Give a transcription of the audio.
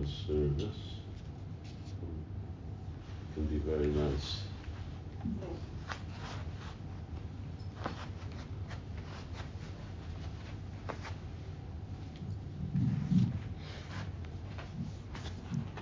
service. Can be very nice.